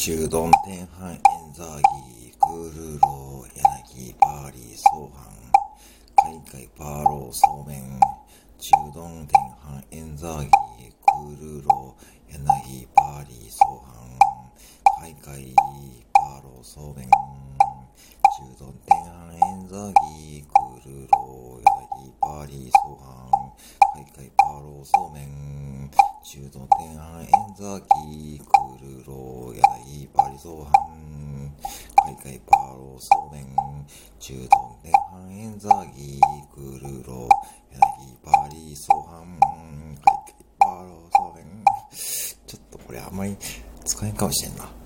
中丼天飯円座儀クールロー柳パーリーソーハン海外パーローそうめん中丼天飯円座儀クールロー柳パーリーソーハン海外パーローそうめん中丼天飯円座儀クールロー柳パーリーソーハン海外パーローそうめん中丼天飯円座儀クールロー柳パーリーソー造飯海外パーローそうめん中東で半円ザギークールロ。ー柳パーリーソーハン。海外パーローそうめんちょっとこれあんまり使えんかもしれんな。